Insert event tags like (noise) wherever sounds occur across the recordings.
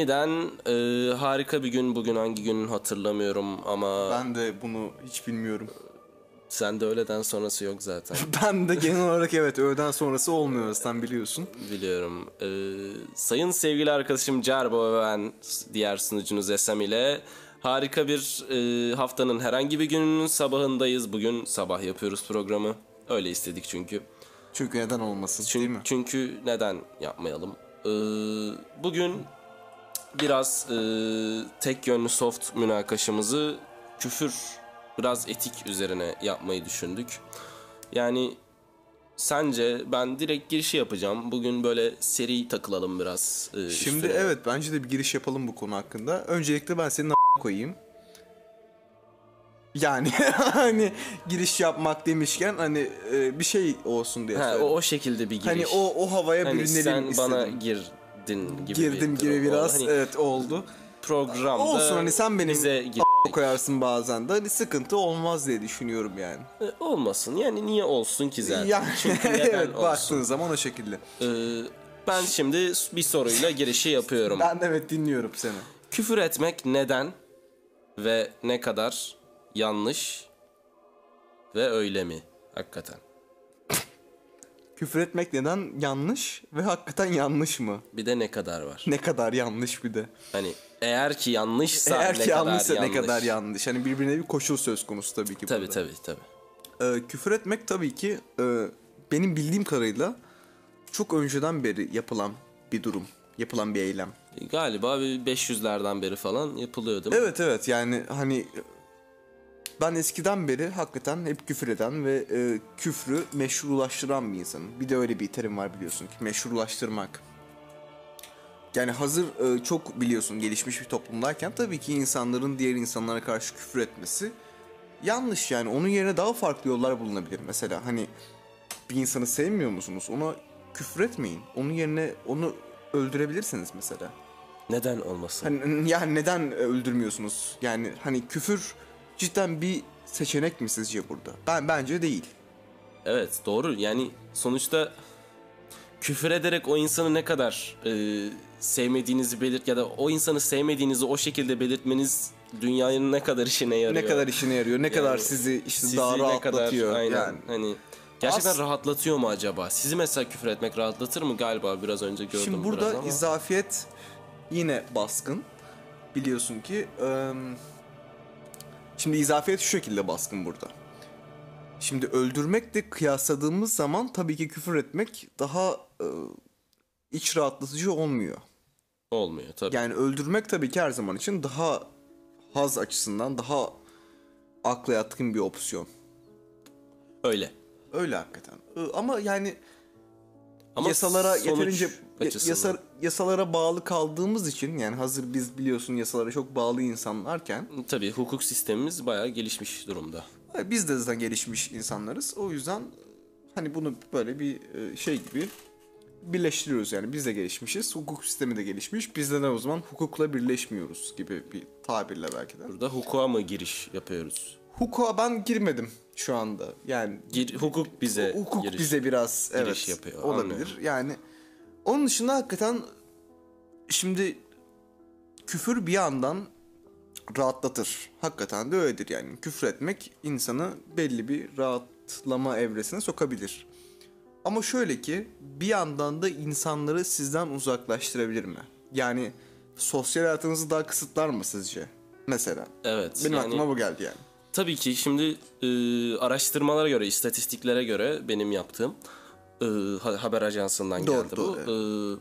Yeniden e, harika bir gün bugün hangi gün hatırlamıyorum ama Ben de bunu hiç bilmiyorum. sen de öğleden sonrası yok zaten (laughs) Ben de genel olarak evet öğleden sonrası olmuyor sen biliyorsun. biliyorum. E, sayın sevgili arkadaşım Cerbo ve ben diğer sunucunuz Esem ile harika bir e, haftanın herhangi bir gününün sabahındayız. Bugün sabah yapıyoruz programı. Öyle istedik çünkü. Çünkü neden olmasın değil mi? Çünkü neden yapmayalım? Ee, bugün biraz e, tek yönlü soft münakaşamızı küfür, biraz etik üzerine yapmayı düşündük. Yani sence ben direkt girişi yapacağım. Bugün böyle seri takılalım biraz. e, Şimdi üstüne. evet bence de bir giriş yapalım bu konu hakkında. Öncelikle ben senin a- koyayım. Yani (laughs) hani giriş yapmak demişken hani e, bir şey olsun diye Ha, o, o şekilde bir giriş. Hani o o havaya Hani bürünelim sen istedim. bana girdin gibi Girdim bir gibi biraz oldu. Hani evet oldu. programda Olsun hani sen benim bize a- koyarsın bazen de hani sıkıntı olmaz diye düşünüyorum yani. E, olmasın. Yani niye olsun ki zaten? Yani Çünkü (laughs) evet olsun? baktığın zaman o şekilde. Ee, ben şimdi bir soruyla girişi yapıyorum. Ben evet dinliyorum seni. Küfür etmek neden ve ne kadar yanlış ve öyle mi hakikaten? Küfür etmek neden yanlış ve hakikaten yanlış mı? Bir de ne kadar var? Ne kadar yanlış bir de. Hani eğer ki yanlışsa Eğer ne ki kadar yanlışsa yanlış? ne kadar yanlış. Hani birbirine bir koşul söz konusu tabii ki Tabii burada. tabii tabii. Ee, küfür etmek tabii ki e, benim bildiğim kadarıyla çok önceden beri yapılan bir durum. Yapılan bir eylem. Galiba bir 500'lerden beri falan yapılıyor değil mi? Evet evet yani hani ben eskiden beri hakikaten hep küfür eden ve e, küfrü meşrulaştıran bir insanım. Bir de öyle bir terim var biliyorsun ki meşrulaştırmak. Yani hazır e, çok biliyorsun gelişmiş bir toplumdayken tabii ki insanların diğer insanlara karşı küfür etmesi yanlış yani. Onun yerine daha farklı yollar bulunabilir. Mesela hani bir insanı sevmiyor musunuz? Ona küfür etmeyin. Onun yerine onu öldürebilirsiniz mesela. Neden olmasın? Hani yani neden öldürmüyorsunuz? Yani hani küfür cidden bir seçenek mi sizce burada? Ben bence değil. Evet doğru yani sonuçta küfür ederek o insanı ne kadar e, sevmediğinizi belirt ya da o insanı sevmediğinizi o şekilde belirtmeniz dünyanın ne kadar işine yarıyor. Ne kadar işine yarıyor? Ne kadar sizi işte sizi daha rahatlatıyor kadar, aynen, yani. Hani gerçekten As- rahatlatıyor mu acaba? Sizi mesela küfür etmek rahatlatır mı galiba biraz önce gördüm Şimdi biraz burada ama. izafiyet yine baskın. Biliyorsun ki eee, şimdi izafiyet şu şekilde baskın burada. Şimdi öldürmekle kıyasladığımız zaman tabii ki küfür etmek daha eee, iç rahatlatıcı olmuyor. Olmuyor tabii. Yani öldürmek tabii ki her zaman için daha haz açısından daha akla yatkın bir opsiyon. Öyle. Öyle hakikaten. Ama yani Ama yasalara sonuç yeterince açısından. yasa, yasalara bağlı kaldığımız için yani hazır biz biliyorsun yasalara çok bağlı insanlarken Tabii hukuk sistemimiz bayağı gelişmiş durumda. biz de zaten gelişmiş insanlarız. O yüzden hani bunu böyle bir e, şey gibi birleştiriyoruz yani biz de gelişmişiz. Hukuk sistemi de gelişmiş. Biz de ne o zaman hukukla birleşmiyoruz gibi bir tabirle belki de. Burada hukuka mı giriş yapıyoruz? Hukuka ben girmedim şu anda. Yani Gir, hukuk bize hukuk giriş. bize biraz giriş evet yapıyor, olabilir. anlıyorum. Yani onun dışında hakikaten şimdi küfür bir yandan rahatlatır. Hakikaten de öyledir yani. Küfür etmek insanı belli bir rahatlama evresine sokabilir. Ama şöyle ki bir yandan da insanları sizden uzaklaştırabilir mi? Yani sosyal hayatınızı daha kısıtlar mı sizce? Mesela. Evet. Benim yani- aklıma bu geldi yani. Tabii ki şimdi e, araştırmalara göre, istatistiklere göre benim yaptığım Ha- haber ajansından Doğru, geldi doğru, bu. Ee,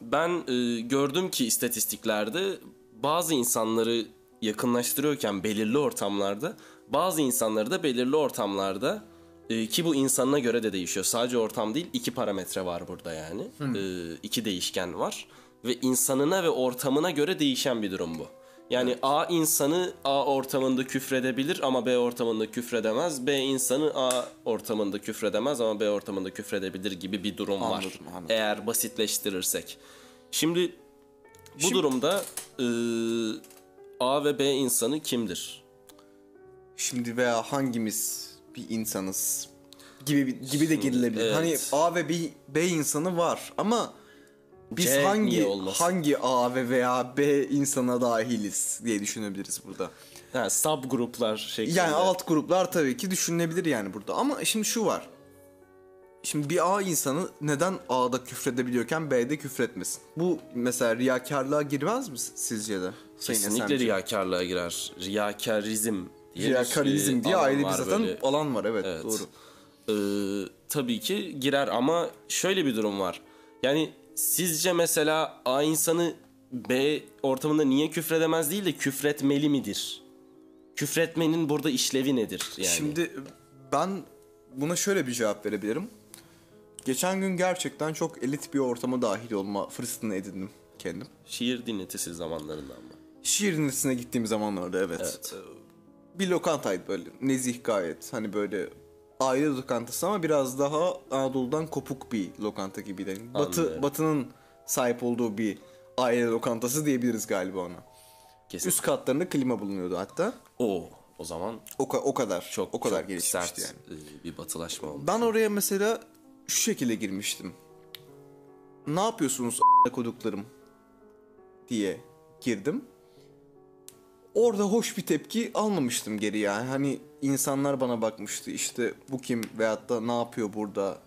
ben e, gördüm ki istatistiklerde bazı insanları yakınlaştırıyorken belirli ortamlarda bazı insanları da belirli ortamlarda e, ki bu insanına göre de değişiyor. Sadece ortam değil iki parametre var burada yani. E, iki değişken var ve insanına ve ortamına göre değişen bir durum bu. Yani A insanı A ortamında küfredebilir ama B ortamında küfredemez. B insanı A ortamında küfredemez ama B ortamında küfredebilir gibi bir durum var. Anladım, anladım. Eğer basitleştirirsek. Şimdi bu durumda e, A ve B insanı kimdir? Şimdi veya hangimiz bir insanız gibi gibi de girilebilir. evet. Hani A ve B, B insanı var ama biz C hangi hangi A ve veya B insana dahiliz diye düşünebiliriz burada. Ha, subgruplar şeklinde. Yani alt gruplar tabii ki düşünülebilir yani burada. Ama şimdi şu var. Şimdi bir A insanı neden A'da küfredebiliyorken B'de küfretmesin? Bu mesela riyakarlığa girmez mi sizce de? Kesinlikle riyakarlığa girer. Riyakarizm diye bir, Riyakarizm e, diye alan ayrı bir zaten böyle. alan var evet, Evet. doğru. Ee, tabii ki girer ama şöyle bir durum var. Yani sizce mesela A insanı B ortamında niye küfredemez değil de küfretmeli midir? Küfretmenin burada işlevi nedir yani? Şimdi ben buna şöyle bir cevap verebilirim. Geçen gün gerçekten çok elit bir ortama dahil olma fırsatını edindim kendim. şiir dinletisi zamanlarından mı? Şiir dinletisine gittiğim zamanlarda evet. Evet. Bir lokantaydı böyle nezih gayet. Hani böyle aile lokantası ama biraz daha Anadolu'dan kopuk bir lokanta gibiydi. Yani Batı. Batı'nın sahip olduğu bir aile lokantası diyebiliriz galiba ona. Kesin. Üst katlarında klima bulunuyordu hatta. O o zaman O, ka- o kadar çok o kadar çok gelişmişti sert yani. e, bir batılaşma oldu. Ben oraya mesela şu şekilde girmiştim. Ne yapıyorsunuz a**a koduklarım diye girdim. Orada hoş bir tepki almamıştım geri yani. Hani insanlar bana bakmıştı işte bu kim veyahut da ne yapıyor burada.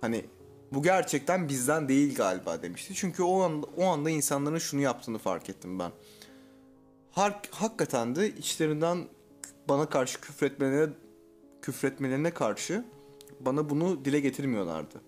Hani bu gerçekten bizden değil galiba demişti. Çünkü o anda, o anda insanların şunu yaptığını fark ettim ben. Har- hakikaten de içlerinden bana karşı küfretmelerine küfretmelerine karşı bana bunu dile getirmiyorlardı.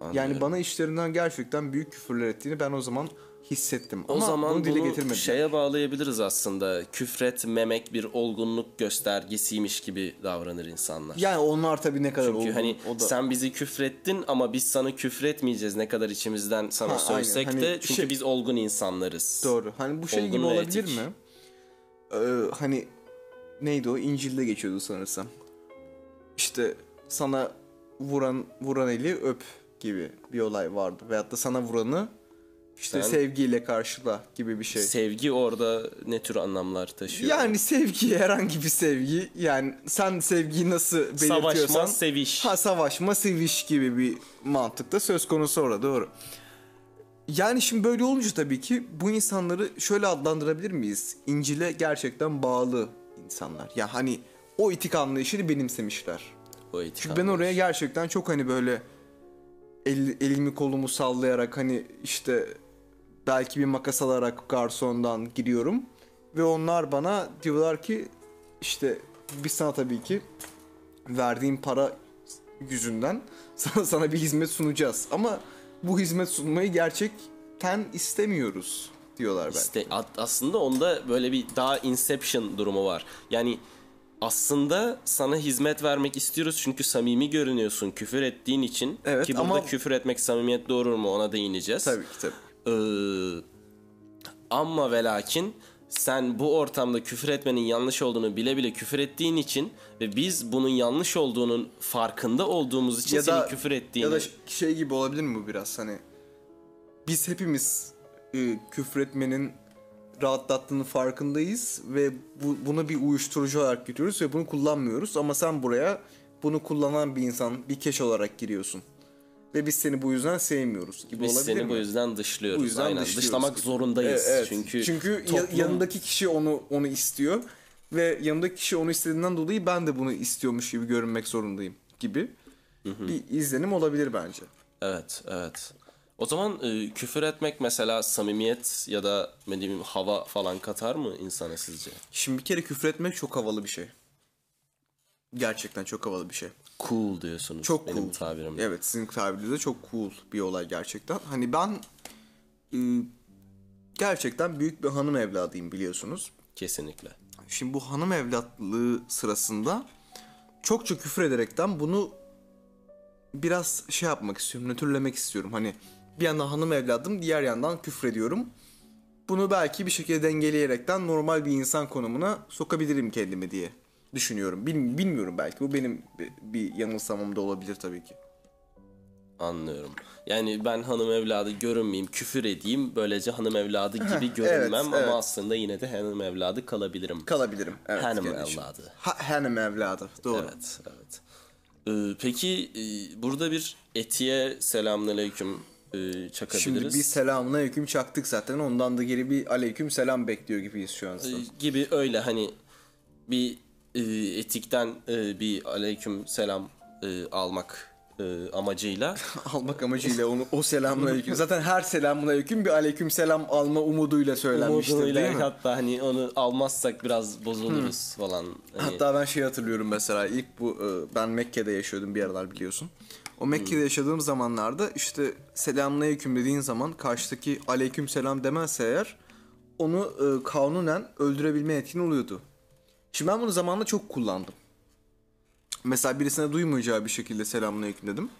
Yani Anlıyorum. bana işlerinden gerçekten büyük küfürler ettiğini ben o zaman hissettim. O Ama zaman bunu dile getirmediler. şeye bağlayabiliriz aslında. Küfretmemek bir olgunluk göstergesiymiş gibi davranır insanlar. Yani onlar tabii ne kadar Çünkü olgun, hani o da sen bizi küfrettin ama biz sana küfretmeyeceğiz ne kadar içimizden sana Ha, sövsek aynen. de Hani çünkü şey- biz olgun insanlarız. doğru. Hani bu şey Olgun gibi olabilir etik. mi? Ee, hani neydi o? İncil'de geçiyordu sanırsam. İşte sana vuran vuran eli öp gibi bir olay vardı. Veyahut da sana vuranı işte Sen- sevgiyle karşıla gibi bir şey. Sevgi orada ne tür anlamlar taşıyor? Yani sevgi herhangi bir sevgi yani sen sevgiyi nasıl belirtiyorsan Savaşma, seviş. ha savaşma seviş gibi bir mantıkta söz konusu orada doğru. Yani şimdi böyle olunca tabii ki bu insanları şöyle adlandırabilir miyiz? İncil'e gerçekten bağlı insanlar. Ya hani o etik anlayışını benimsemişler. O etik Çünkü ben anlayış. oraya gerçekten çok hani böyle el, elimi kolumu sallayarak hani işte belki bir makas alarak garsondan giriyorum ve onlar bana diyorlar ki işte biz sana tabii ki verdiğim para yüzünden (laughs) sana, sana bir hizmet sunacağız ama bu hizmet sunmayı gerçekten istemiyoruz diyorlar belki. İşte aslında onda böyle bir daha inception durumu var. Yani aslında sana hizmet vermek istiyoruz çünkü samimi görünüyorsun küfür ettiğin için. Evet, Ki burada ama- küfür etmek samimiyet doğurur mu ona değineceğiz. Tabii ki tabii. Ee, ama ve lakin sen bu ortamda küfür etmenin yanlış olduğunu bile bile küfür ettiğin için ve biz bunun yanlış olduğunun farkında olduğumuz için ya senin da küfür ettiğini ya da şey gibi olabilir mi bu biraz? Hani biz hepimiz e, küfretmenin rahatlattığının farkındayız ve bu, bunu bir uyuşturucu olarak görüyoruz ve bunu kullanmıyoruz. Ama sen buraya bunu kullanan bir insan bir keş olarak giriyorsun ve biz seni bu yüzden sevmiyoruz gibi biz olabilir seni mi? bu yüzden dışlıyoruz. Bu yüzden Aynen. dışlıyoruz Dışlamak zorundayız. Evet, evet. Çünkü çünkü toplum- yanındaki kişi onu onu istiyor ve yanındaki kişi onu istediğinden dolayı ben de bunu istiyormuş gibi görünmek zorundayım gibi bir izlenim olabilir bence. Evet, evet. O zaman e, küfür etmek mesela samimiyet ya da ne diyeyim hava falan katar mı insana sizce? Şimdi bir kere küfür etmek çok havalı bir şey. Gerçekten çok havalı bir şey. Cool diyorsunuz. Çok benim cool. tabirimle. Evet sizin tabirinizde çok cool bir olay gerçekten. Hani ben e, gerçekten büyük bir hanım evladıyım biliyorsunuz. Kesinlikle. Şimdi bu hanım evlatlığı sırasında çokça küfür ederekten bunu biraz şey yapmak istiyorum, nötrlemek istiyorum. Hani bir yandan hanım evladım, diğer yandan küfür ediyorum. Bunu belki bir şekilde dengeleyerekten normal bir insan konumuna sokabilirim kendimi diye düşünüyorum. Bil- bilmiyorum belki bu benim bir- yanılsamam da olabilir tabii ki. Anlıyorum. Yani ben hanım evladı görünmeyeyim, küfür edeyim. Böylece hanım evladı gibi görünmem ama evet. aslında yine de hanım evladı kalabilirim. Kalabilirim. Evet, Hanım kardeşim. evladı. Ha, hanım evladı. Doğru. Evet, evet. Ee, peki e, burada bir etiye selamünaleyküm e, çakabiliriz. Şimdi bir selamına aleyküm çaktık zaten. Ondan da geri bir aleyküm selam bekliyor gibiyiz şu an. E, gibi öyle hani bir e, etikten e, bir aleyküm selam e, almak e, amacıyla (laughs) almak amacıyla onu o selamun aleyküm. Zaten her selamun aleyküm bir aleyküm selam alma umuduyla söylenmiştir umuduyla değil mi? hatta hani onu almazsak biraz bozuluruz falan. Hani, Hatta ben şey hatırlıyorum mesela ilk bu ben Mekke'de yaşıyordum bir aralar biliyorsun. O Mekke'de yaşadığım zamanlarda işte selamun aleyküm dediğin zaman karşıdaki aleyküm selam demezse eğer onu e, kanunen öldürebilme etkin oluyordu. Şimdi ben bunu zamanla çok kullandım. Mesela birisine duymayacağı bir şekilde selamun aleyküm dedim.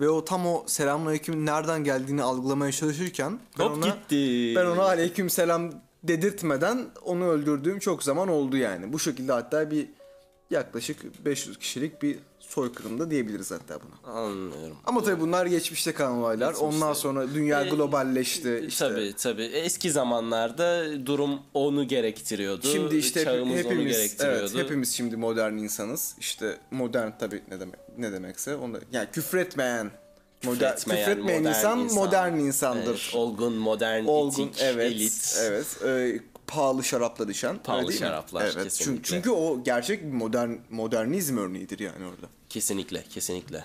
Ve o tam o selamun aleyküm nereden geldiğini algılamaya çalışırken ben Hop ona, gitti. ben ona aleyküm selam dedirtmeden onu öldürdüğüm çok zaman oldu yani. Bu şekilde hatta bir yaklaşık 500 kişilik bir soykırımda diyebiliriz hatta buna. Anlıyorum. Ama tabii bunlar geçmişte kalan olaylar. Ondan sonra dünya E, globalleşti. işte. Tabii tabii. Eski zamanlarda durum onu gerektiriyordu. Şimdi işte Çağımız onu hepimiz gerektiriyordu. evet, hepimiz şimdi modern insanız. İşte modern tabii ne demek ne demekse onu yani küfretmeyen modern Küfretmeyen küfretmeyen modern insan, insan. modern insandır. Evet, olgun, modern, Olgun etik, evet elit. evet e, pahalı şaraplar içen Pahalı şaraplar, evet, kesinlikle. Çünkü, çünkü o gerçek bir modern modernizm örneğidir yani orada. Kesinlikle, kesinlikle.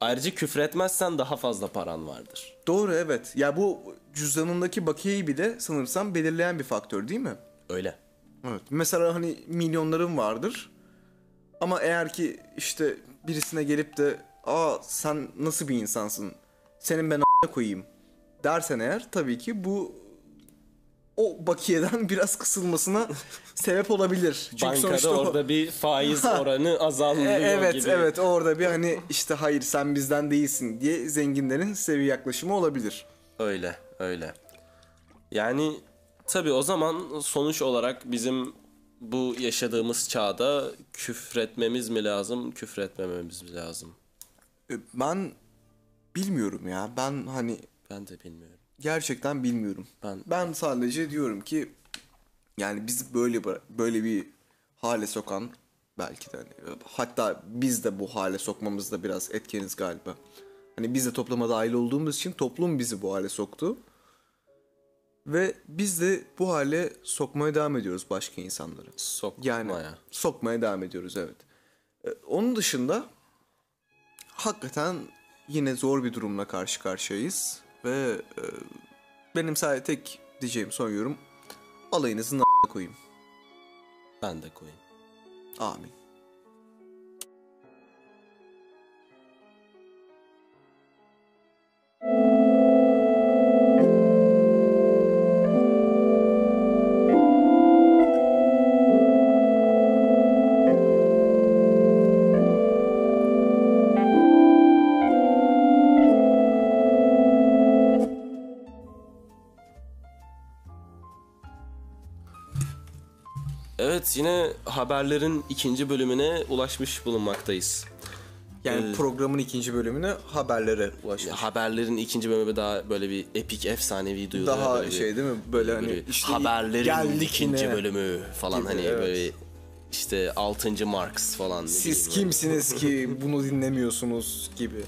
Ayrıca küfretmezsen daha fazla paran vardır. Doğru evet. Ya bu cüzdanındaki bakiyeyi bile sanırsam belirleyen bir faktör değil mi? Öyle. Evet. Mesela hani milyonların vardır. Ama eğer ki işte birisine gelip de aa sen nasıl bir insansın? Senin ben a**ına koyayım dersen eğer tabii ki bu o bakiyeden (laughs) biraz kısılmasına sebep olabilir. Çünkü Bankada sonuçta o- orada bir faiz (laughs) oranı azalıyor E, evet gibi. evet orada bir hani işte hayır sen bizden değilsin diye zenginlerin seviye yaklaşımı olabilir. Öyle, öyle. Yani tabii o zaman sonuç olarak bizim bu yaşadığımız çağda küfretmemiz mi lazım, küfretmememiz mi lazım? E, Ben bilmiyorum ya. Ben hani Ben de bilmiyorum. Gerçekten bilmiyorum. Ben- ben sadece diyorum ki yani bizi böyle böyle bir hale sokan belki de hani, hatta biz de bu hale sokmamızda biraz etkeniz galiba. Hani biz de topluma dahil olduğumuz için toplum bizi bu hale soktu. Ve biz de bu hale sokmaya devam ediyoruz başka insanları. Sokmaya. Yani sokmaya devam ediyoruz evet. Ee, onun dışında hakikaten yine zor bir durumla karşı karşıyayız ve e, benim sadece tek diyeceğim son yorum alayınızın a**ına koyayım. Ben de koyayım. Amin. Yine haberlerin ikinci bölümüne ulaşmış bulunmaktayız. Yani programın ikinci bölümüne haberlere ulaştık. Ya, haberlerin ikinci bölümü daha böyle bir epik efsanevi duyuluyor. Daha Böyle bir- şey değil mi? Böyle hani böyle işte haberlerin geldik ikinci yine. bölümü falan Gibi, hani evet. böyle işte 6. Marx falan. Siz böyle. kimsiniz ki (laughs) bunu dinlemiyorsunuz gibi.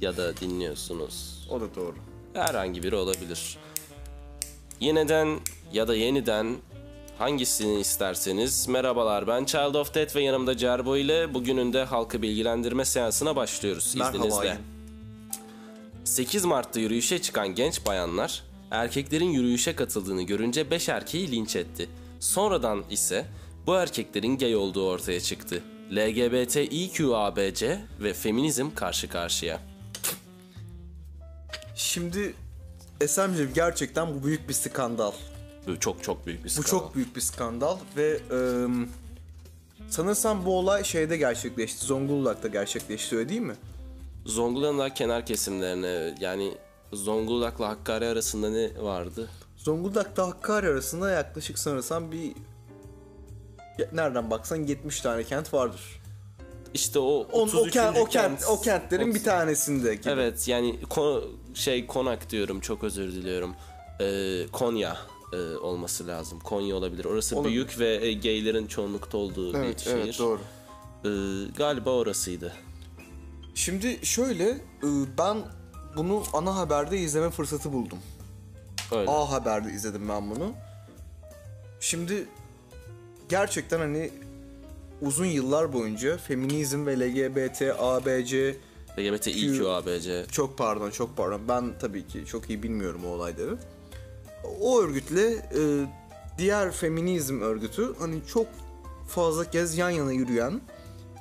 Ya da dinliyorsunuz. O da doğru. Herhangi biri olabilir. Yineden ya da yeniden hangisini isterseniz merhabalar ben Child of Death ve yanımda Cerbo ile bugünün de halkı bilgilendirme seansına başlıyoruz Merhaba izninizle. Ayin. 8 Mart'ta yürüyüşe çıkan genç bayanlar erkeklerin yürüyüşe katıldığını görünce 5 erkeği linç etti. Sonradan ise bu erkeklerin gay olduğu ortaya çıktı. LGBTİQABC ve feminizm karşı karşıya. Şimdi Esemciğim gerçekten bu büyük bir skandal. Bu çok çok büyük bir Bu skandal. çok büyük bir skandal ve ım, sanırsam bu olay şeyde gerçekleşti. Zonguldak'ta gerçekleşti öyle değil mi? Zonguldak'ın daha kenar kesimlerine yani Zonguldak'la Hakkari arasında ne vardı? Zonguldak'ta Hakkari arasında yaklaşık sanırsam bir nereden baksan 70 tane kent vardır. İşte o On, o, 33. kent, o, kent, kent- o kentlerin bir otuz- tanesinde gibi. Evet yani ko- şey Konak diyorum çok özür diliyorum. Ee, Konya e, olması lazım. Konya olabilir. Orası Olabilir. büyük ve e, gaylerin çoğunlukta olduğu Evet, bir şehir. evet doğru. Ee, galiba orasıydı. Şimdi şöyle ıı, ben bunu ana haberde izleme fırsatı buldum. Öyle. A Haber'de izledim ben bunu. Şimdi gerçekten hani uzun yıllar boyunca feminizm ve LGBT, ABC LGBTİQABC. çok pardon çok pardon ben tabii ki çok iyi bilmiyorum o olayları. O örgütle e, diğer feminizm örgütü hani çok fazla kez yan yana yürüyen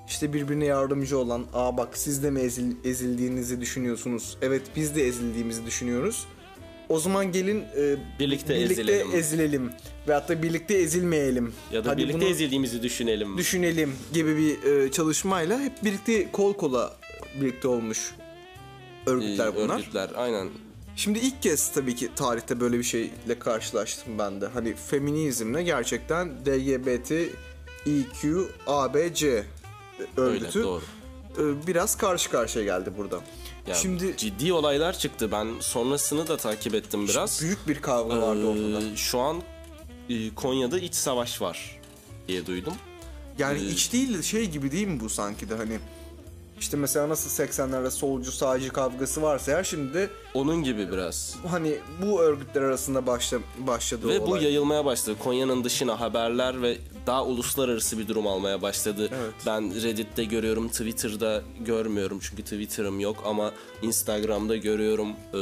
işte birbirine yardımcı olan aa bak siz de mi ezil- ezildiğinizi düşünüyorsunuz evet biz de ezildiğimizi düşünüyoruz o zaman gelin e, Birlikte birlikte ezilelim. ezilelim veyahut da birlikte ezilmeyelim. Ya da Hadi birlikte ezildiğimizi düşünelim. düşünelim gibi bir e, çalışmayla hep birlikte kol kola birlikte olmuş Ee, örgütler bunlar. Örgütler aynen. Şimdi ilk kez tabii ki tarihte böyle bir şeyle karşılaştım ben de. Hani feminizmle gerçekten LGBT, EQ, ABC Öyle örgütü doğru. e, biraz karşı karşıya geldi burada. Ya, Şimdi ciddi olaylar çıktı. Ben sonrasını da takip ettim biraz. büyük bir kavga vardı ortada. Ee, şu an e, Konya'da iç savaş var diye duydum. Yani iç değil de şey gibi değil mi bu sanki de hani işte mesela nasıl 80'lerde solcu sağcı kavgası varsa ya şimdi de Onun gibi biraz. hani bu örgütler arasında başla, başladı Ve bu olay. yayılmaya başladı. Konya'nın dışına haberler ve daha uluslararası bir durum almaya başladı. Evet. Ben Reddit'te görüyorum, Twitter'da görmüyorum çünkü Twitter'ım yok ama Instagram'da görüyorum. Ee,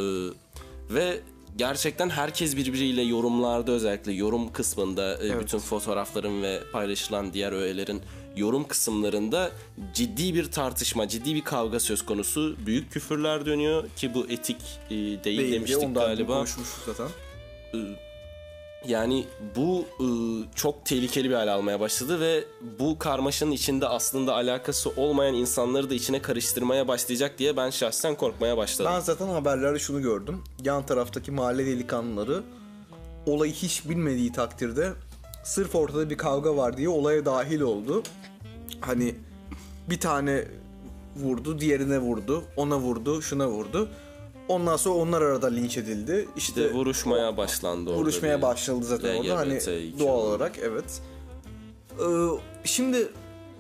ve gerçekten herkes birbiriyle yorumlarda özellikle yorum kısmında e, bütün fotoğrafların ve paylaşılan diğer öğelerin yorum kısımlarında ciddi bir tartışma, ciddi bir kavga söz konusu. Büyük küfürler dönüyor ki bu etik e, değil, değil demiştik ondan galiba. konuşmuştuk zaten. Yani bu ıı, çok tehlikeli bir hale almaya başladı ve bu karmaşanın içinde aslında alakası olmayan insanları da içine karıştırmaya başlayacak diye ben şahsen korkmaya başladım. Ben zaten haberlerde şunu gördüm. Yan taraftaki mahalle delikanlıları olayı hiç bilmediği takdirde sırf ortada bir kavga var diye olaya dahil oldu. Hani bir tane vurdu, diğerine vurdu, ona vurdu, şuna vurdu. Ondan sonra onlar arada linç edildi. İşte İşte vuruşmaya başlandı orada. vuruşmaya başladı zaten orada. Hani doğal olarak evet. Ee, şimdi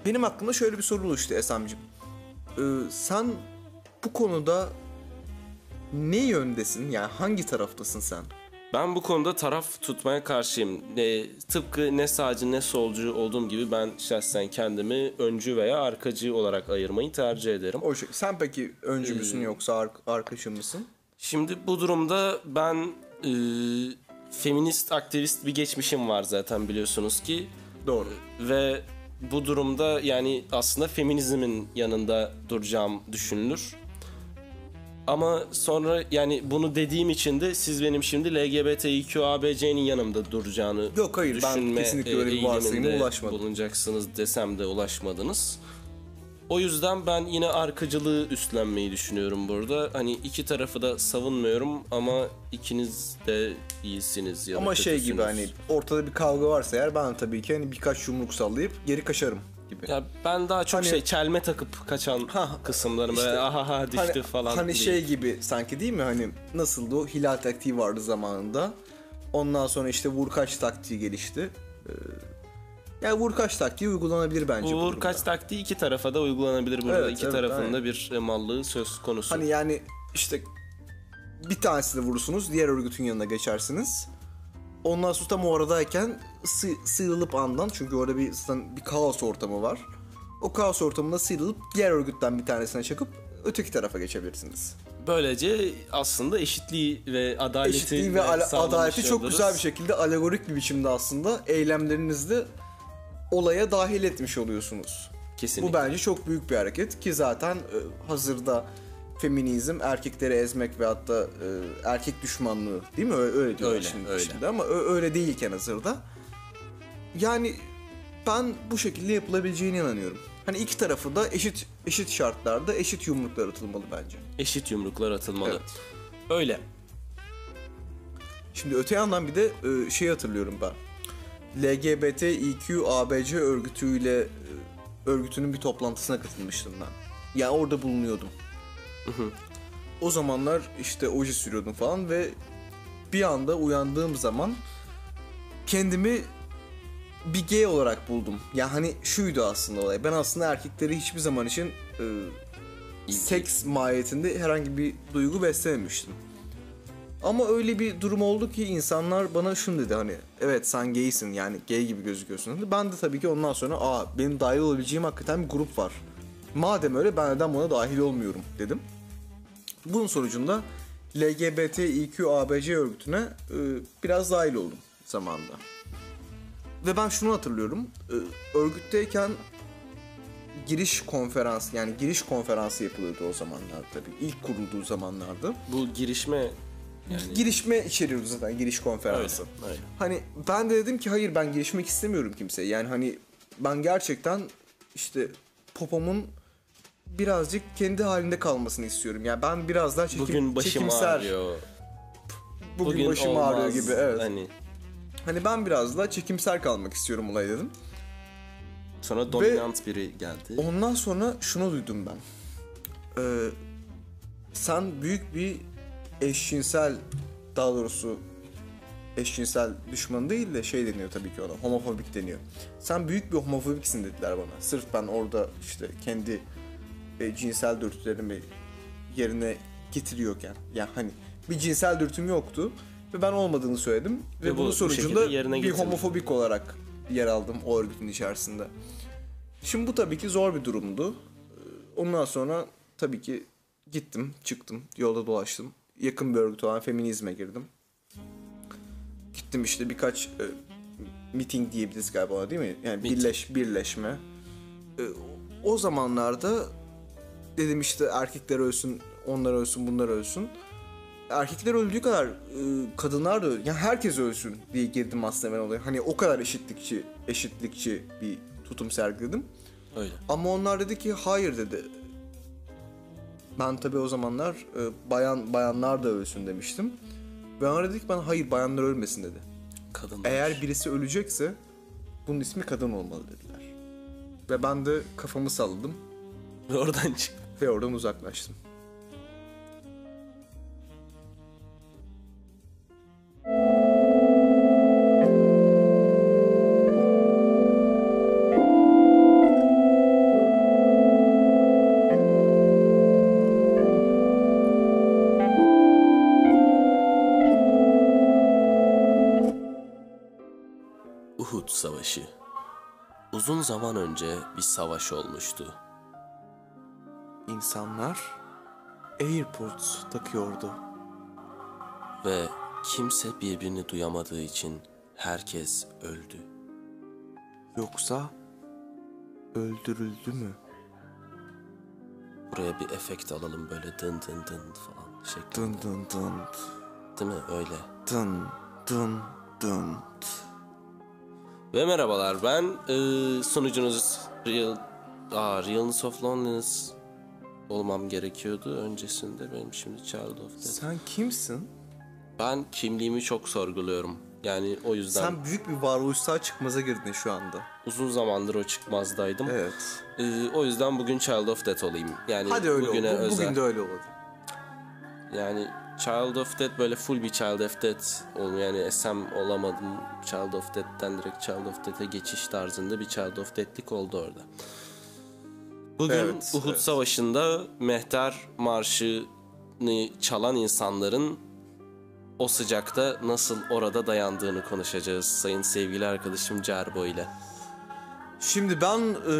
benim aklımda şöyle bir soru oluştu Esem'cim. Ee, sen bu konuda ne yöndesin? Yani hangi taraftasın sen? Ben bu konuda taraf tutmaya karşıyım. E, tıpkı ne sağcı ne solcu olduğum gibi ben şahsen kendimi öncü veya arkacı olarak ayırmayı tercih ederim. O şey. Sen peki öncü Ee, müsün yoksa ar- arkadaşın mısın? Şimdi bu durumda ben e, feminist aktivist bir geçmişim var zaten biliyorsunuz ki. Doğru. Ve bu durumda yani aslında feminizmin yanında duracağım düşünülür. Ama sonra yani bunu dediğim için de siz benim şimdi LGBTİQABC'nin yanımda duracağını Yok, hayır, ben kesinlikle e, öyle bir varsayıma ulaşmadım. bulunacaksınız desem de ulaşmadınız. O yüzden ben yine arkacılığı üstlenmeyi düşünüyorum burada. Hani iki tarafı da savunmuyorum ama ikiniz de iyisiniz ya Ama şey gibi hani ortada bir kavga varsa eğer ben tabii ki hani birkaç yumruk sallayıp geri kaçarım gibi. Ya ben daha çok Hani- şey çelme takıp kaçan Ha, kısımlarım işte, böyle aha ha düştü hani, falan. Hani değil. şey gibi sanki değil mi hani nasıldı o hilal taktiği vardı zamanında. Ondan sonra işte vur kaç taktiği gelişti. Ee, yani vur kaç taktiği uygulanabilir bence. bu Uğur durumda. kaç taktiği iki tarafa da uygulanabilir burada. Evet, iki evet, tarafın aynen. bir e, mallığı söz konusu. Hani yani işte bir tanesini vurursunuz diğer örgütün yanına geçersiniz. Ondan sonra tam o aradayken sı- sıyrılıp andan çünkü orada bir zaten bir kaos ortamı var. O kaos ortamında sıyrılıp diğer örgütten bir tanesine çakıp öteki tarafa geçebilirsiniz. Böylece aslında eşitliği ve adaleti Eşitliği ve ala- adaleti çok oluruz. güzel bir şekilde alegorik bir biçimde aslında eylemlerinizde olaya dahil etmiş oluyorsunuz. Kesinlikle. Bu bence çok büyük bir hareket ki zaten e, hazırda feminizm erkekleri ezmek ve hatta e, erkek düşmanlığı değil mi? Öyle, öyle diyorlar Öyle, şimdi, öyle. şimdi ama öyle değilken hazırda. Yani ben bu şekilde yapılabileceğine inanıyorum. Hani iki tarafı da eşit eşit şartlarda eşit yumruklar atılmalı bence. Eşit yumruklar atılmalı. Evet. Öyle. Şimdi öte yandan bir de e, şey hatırlıyorum ben. LGBTİQ ABC örgütüyle e, örgütünün bir toplantısına katılmıştım ben. Yani orada bulunuyordum. O zamanlar işte oje sürüyordum falan ve bir anda uyandığım zaman kendimi bir gay olarak buldum. Ya hani şuydu aslında olay. Ben aslında erkekleri hiçbir zaman için e, seks mahiyetinde herhangi bir duygu beslememiştim. Ama öyle bir durum oldu ki insanlar bana şunu dedi hani evet sen gaysin yani gay gibi gözüküyorsun dedi. Ben de tabii ki ondan sonra aa benim dahil olabileceğim hakikaten bir grup var. Madem öyle ben neden buna dahil olmuyorum dedim. Bunun sonucunda LGBTİQ ABC örgütüne e, biraz dahil oldum zamanında. Ve ben şunu hatırlıyorum. e, örgütteyken giriş konferans yani giriş konferansı yapılıyordu o zamanlar tabii. İlk kurulduğu zamanlarda. Bu girişme yani Girişme içeriyordu zaten giriş konferansı. öyle. öyle. Hani ben de dedim ki hayır ben girişmek istemiyorum kimseye. Yani hani ben gerçekten işte popomun birazcık kendi halinde kalmasını istiyorum. Yani ben biraz daha çekim, Bugün başım çekimser. ağrıyor. Bugün, başım ağrıyor olmaz. gibi evet. Hani Hani ben biraz daha çekimser kalmak istiyorum olay dedim. sonra dominant biri geldi. Ondan sonra şunu duydum ben. Ee, sen büyük bir eşcinsel daha doğrusu eşcinsel düşman değil de şey deniyor tabii ki ona homofobik deniyor. Sen büyük bir homofobiksin dediler bana. Sırf ben orada işte kendi e, cinsel dürtülerimi yerine getiriyorken. Yani hani bir cinsel dürtüm yoktu ve ben olmadığını söyledim ve, Ve bu- bunun bu sonucunda bir homofobik olarak yer aldım o örgütün içerisinde. Şimdi bu tabii ki zor bir durumdu. Ee, Ondan sonra tabii ki gittim, çıktım, yolda dolaştım. Yakın bir örgüt olan feminizme girdim. Gittim işte birkaç e, meeting diyebiliriz galiba ona değil mi? Yani birleş, birleşme. E, o zamanlarda dedim işte erkekler ölsün, onlar ölsün, bunlar ölsün. Erkekler öldüğü kadar e, kadınlar da yani herkes ölsün diye girdim aslında ben olaya. Hani o kadar eşitlikçi, eşitlikçi bir tutum sergiledim. Öyle. Ama onlar dedi ki hayır dedi. Ben tabii o zamanlar e, bayan bayanlar da ölsün demiştim. Ve onlar dedi ki bana hayır bayanlar ölmesin dedi. Kadınlar. Eğer birisi ölecekse bunun ismi kadın olmalı dediler. Ve ben de kafamı salladım Ve oradan çık. Ve oradan uzaklaştım. Uhud Savaşı. Uzun zaman önce bir savaş olmuştu. İnsanlar AirPods takıyordu. Ve kimse birbirini duyamadığı için herkes öldü. Yoksa öldürüldü mü? Buraya bir efekt alalım böyle dın dın dın falan şeklinde. Dın dın dın Değil mi? Öyle. dın dın dın. Ve merhabalar ben eee, sunucunuz Real... Aa, Realness of Loneliness olmam gerekiyordu öncesinde. Benim şimdi Child of Death. Sen kimsin? Ben kimliğimi çok sorguluyorum. Yani o yüzden Sen büyük bir varoluşsal çıkmaza girdin şu anda. uzun zamandır o çıkmazdaydım. Evet. Eee, o yüzden bugün Child of Death olayım. Yani Hadi öyle bugüne oldu. özel. Bugün de öyle oldu. Yani Child of Death böyle full bir Child of Death olmuyor. Yani SM olamadım. Child of Death'ten direkt Child of Death'e geçiş tarzında bir Child of Death'lik oldu orada. Bugün Evet, Uhud evet. Savaşı'nda Mehter Marşı'nı çalan insanların o sıcakta nasıl orada dayandığını konuşacağız sayın sevgili arkadaşım Cerbo ile. Şimdi ben e,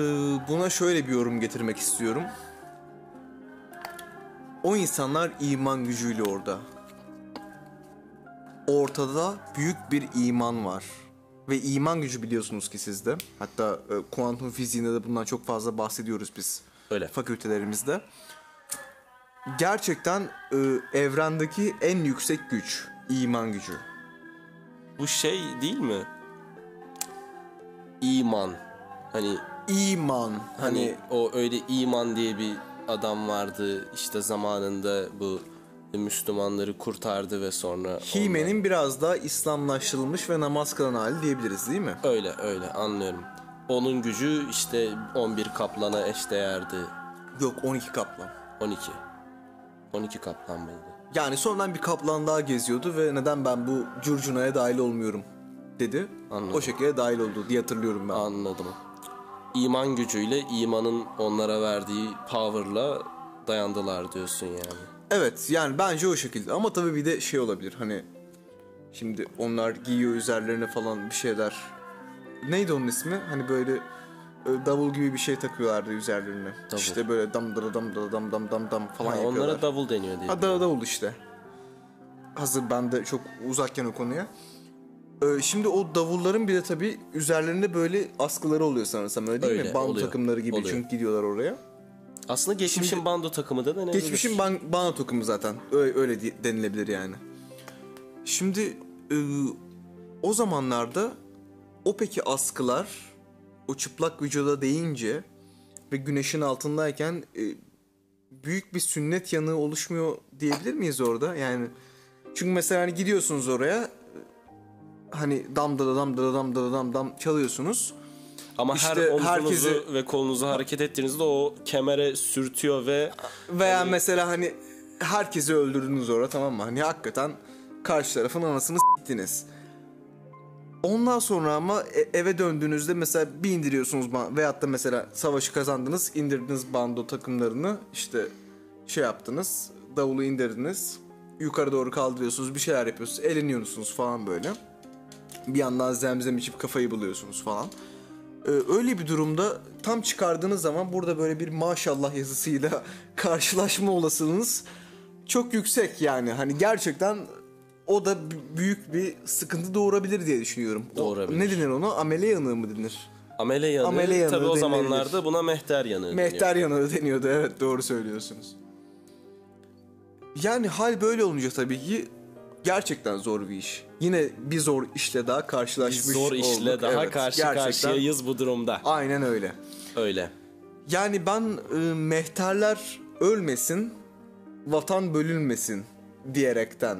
buna şöyle bir yorum getirmek istiyorum. O insanlar iman gücüyle orada. Ortada büyük bir iman var. Ve iman gücü biliyorsunuz ki sizde. Hatta e, kuantum fiziğinde de bundan çok fazla bahsediyoruz biz. Öyle. Fakültelerimizde. Gerçekten e, evrendeki en yüksek güç iman gücü. Bu şey değil mi? İman. Hani İman hani hani o öyle iman diye bir adam vardı işte zamanında bu Müslümanları kurtardı ve sonra Hime'nin biraz daha İslamlaştırılmış ve namaz kılan hali diyebiliriz değil mi? öyle öyle anlıyorum. Onun gücü işte 11 kaplana eşdeğerdi. Yok 12 kaplan. 12. 12 kaplan mıydı? Yani sonradan bir kaplan daha geziyordu ve neden ben bu curcunaya dahil olmuyorum dedi. Anladım. O şekilde dahil oldu diye hatırlıyorum ben. Anladım. İman gücüyle imanın onlara verdiği power'la dayandılar diyorsun yani. Evet yani bence o şekilde ama tabii bir de şey olabilir hani şimdi onlar giyiyor üzerlerine falan bir şeyler. Neydi onun ismi? Hani böyle e, davul gibi bir şey takıyorlardı üzerlerine. Double. İşte böyle dam dam dam dam dam dam dam falan ha, yapıyorlar. Onlara davul deniyor diye. Ha da, davul işte. Hazır ben de çok uzakken o konuya. Ee, şimdi o davulların bir de tabii üzerlerinde böyle askıları oluyor sanırsam öyle değil öyle, mi? Band takımları gibi oluyor. çünkü gidiyorlar oraya. Aslında geçmişin bando takımı da denebilir. Geçmişin ban bano takımı zaten. Öyle, öyle denilebilir yani. Şimdi e, o zamanlarda o peki askılar o çıplak vücuda değince ve güneşin altındayken e, büyük bir sünnet yanığı oluşmuyor diyebilir miyiz orada? Yani çünkü mesela hani gidiyorsunuz oraya e, hani dam da dam da dam da dam dam çalıyorsunuz. Ama her İşte omzunuzu herkesi- ve kolunuzu hareket ettiğinizde o kemere sürtüyor ve Veya mesela hani herkesi öldürdünüz orada tamam mı? Hani hakikaten karşı tarafın anasını s**tiniz. Ondan sonra ama e- eve döndüğünüzde mesela bir indiriyorsunuz veyahut da mesela savaşı kazandınız, indirdiniz bando takımlarını işte şey yaptınız, davulu indirdiniz, yukarı doğru kaldırıyorsunuz, bir şeyler yapıyorsunuz, eğleniyorsunuz falan böyle. Bir yandan zemzem içip kafayı buluyorsunuz falan. Ee, öyle bir durumda tam çıkardığınız zaman burada böyle bir maşallah yazısıyla (laughs) karşılaşma olasılığınız çok yüksek yani. Hani gerçekten o da büyük bir sıkıntı doğurabilir diye düşünüyorum. O- Doğurabilir. ne denir ona? Amele yanığı mı denir? amele yanığı, Amele yanığı tabii o denilebilir. zamanlarda buna mehter yanığı deniyor. Mehter yanığı deniyordu evet doğru söylüyorsunuz. Yani hal böyle olunca tabii ki gerçekten zor bir iş. Yine bir zor işle daha karşılaşmış Zor işle olduk. daha Evet, karşı gerçekten karşıyayız bu durumda. Aynen öyle. Öyle. Yani ben e, mehterler ölmesin, vatan bölünmesin diyerekten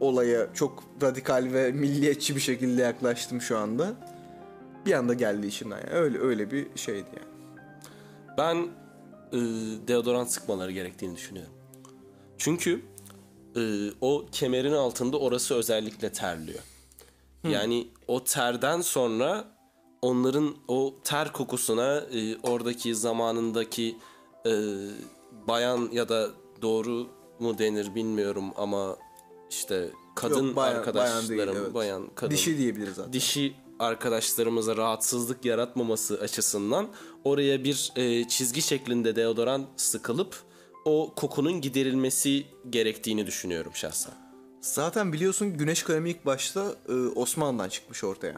olaya çok radikal ve milliyetçi bir şekilde yaklaştım şu anda. Bir anda geldi işinden yani. Öyle öyle bir şeydi yani. Ben e, deodorant sıkmaları gerektiğini düşünüyorum. Çünkü e, o kemerin altında orası özellikle terliyor. Yani o terden sonra onların o ter kokusuna e, oradaki zamanındaki e, bayan ya da doğru mu denir bilmiyorum ama işte kadın Yok, bayan- arkadaşlarım bayan değil, evet. bayan kadın Dişi diyebiliriz zaten. dişi arkadaşlarımıza rahatsızlık yaratmaması açısından oraya bir e, çizgi şeklinde deodorant sıkılıp o kokunun giderilmesi gerektiğini düşünüyorum şahsen. Zaten biliyorsun güneş kremi ilk başta e, Osmanlı'dan çıkmış ortaya.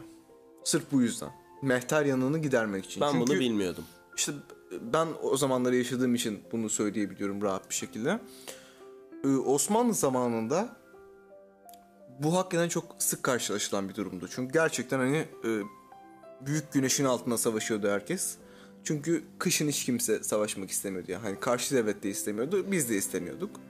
Sırf bu yüzden. Mehter yanığını gidermek için. Ben Çünkü bunu bilmiyordum. işte ben o zamanları yaşadığım için bunu söyleyebiliyorum rahat bir şekilde. E, Osmanlı zamanında bu hakikaten çok sık karşılaşılan bir durumdu. Çünkü gerçekten hani e, büyük güneşin altında savaşıyordu herkes. Çünkü kışın hiç kimse savaşmak istemiyordu. Yani hani karşı devlet de istemiyordu, biz de istemiyorduk.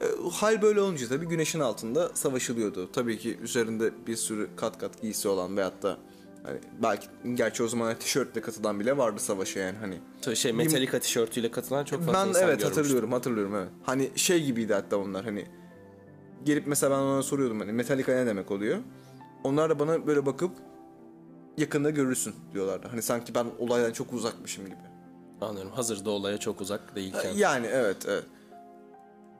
E, hal böyle olunca tabii güneşin altında savaşılıyordu. Tabii ki üzerinde bir sürü kat kat giysi olan veyahut da hani belki gerçi o zaman tişörtle katılan bile vardı savaşa yani hani. Tabii Şey Metallica tişörtüyle katılan çok fazla Ben insan evet görmüştüm. hatırlıyorum hatırlıyorum evet. Hani şey gibiydi hatta onlar hani gelip mesela ben ona soruyordum hani Metallica ne demek oluyor? Onlar da bana böyle bakıp yakında görürsün diyorlardı. Hani sanki ben olaydan çok uzakmışım gibi. Anlıyorum. Hazırda olaya çok uzak değilken. Yani evet evet.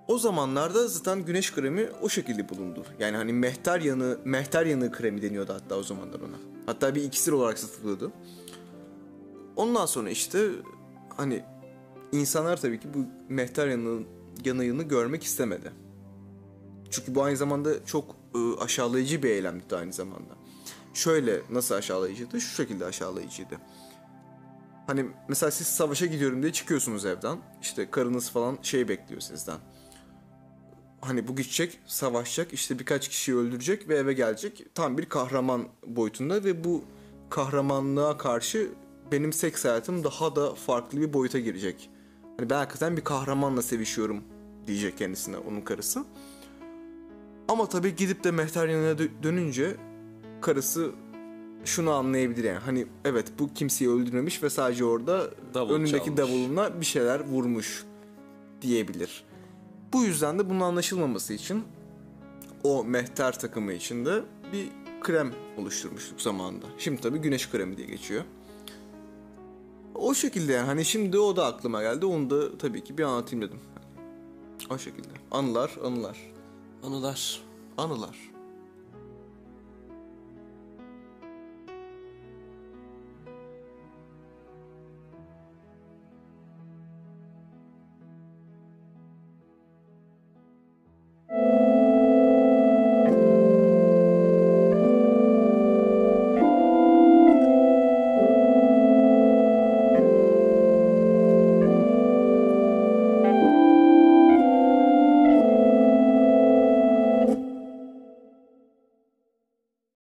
O zamanlarda zaten güneş kremi o şekilde bulundu. Yani hani mehter yanı mehter yanı kremi deniyordu hatta o zamanlar ona. Hatta bir iksir olarak satılıyordu. Ondan sonra işte hani insanlar tabii ki bu mehter yanı yanığını görmek istemedi. Çünkü bu aynı zamanda çok e, aşağılayıcı bir eylemdi aynı zamanda. Şöyle nasıl aşağılayıcıydı? Şu şekilde aşağılayıcıydı. Hani mesela siz savaşa gidiyorum diye çıkıyorsunuz evden. İşte karınız falan şey bekliyor sizden. Hani bu gidecek, savaşacak, işte birkaç kişiyi öldürecek ve eve gelecek. Tam bir kahraman boyutunda ve bu kahramanlığa karşı benim seks hayatım daha da farklı bir boyuta girecek. Hani ben hakikaten bir kahramanla sevişiyorum diyecek kendisine onun karısı. Ama tabii gidip de Mehter yanına dö- dönünce karısı şunu anlayabilir yani. Hani evet bu kimseyi öldürmemiş ve sadece orada Davul önündeki çalmış. davuluna bir şeyler vurmuş diyebilir. Bu yüzden de bunun anlaşılmaması için o mehter takımı içinde bir krem oluşturmuştuk zamanında. Şimdi tabii güneş kremi diye geçiyor. O şekilde yani hani şimdi o da aklıma geldi. Onu da tabii ki bir anlatayım dedim. O şekilde. Anılar, anılar. Anılar. Anılar.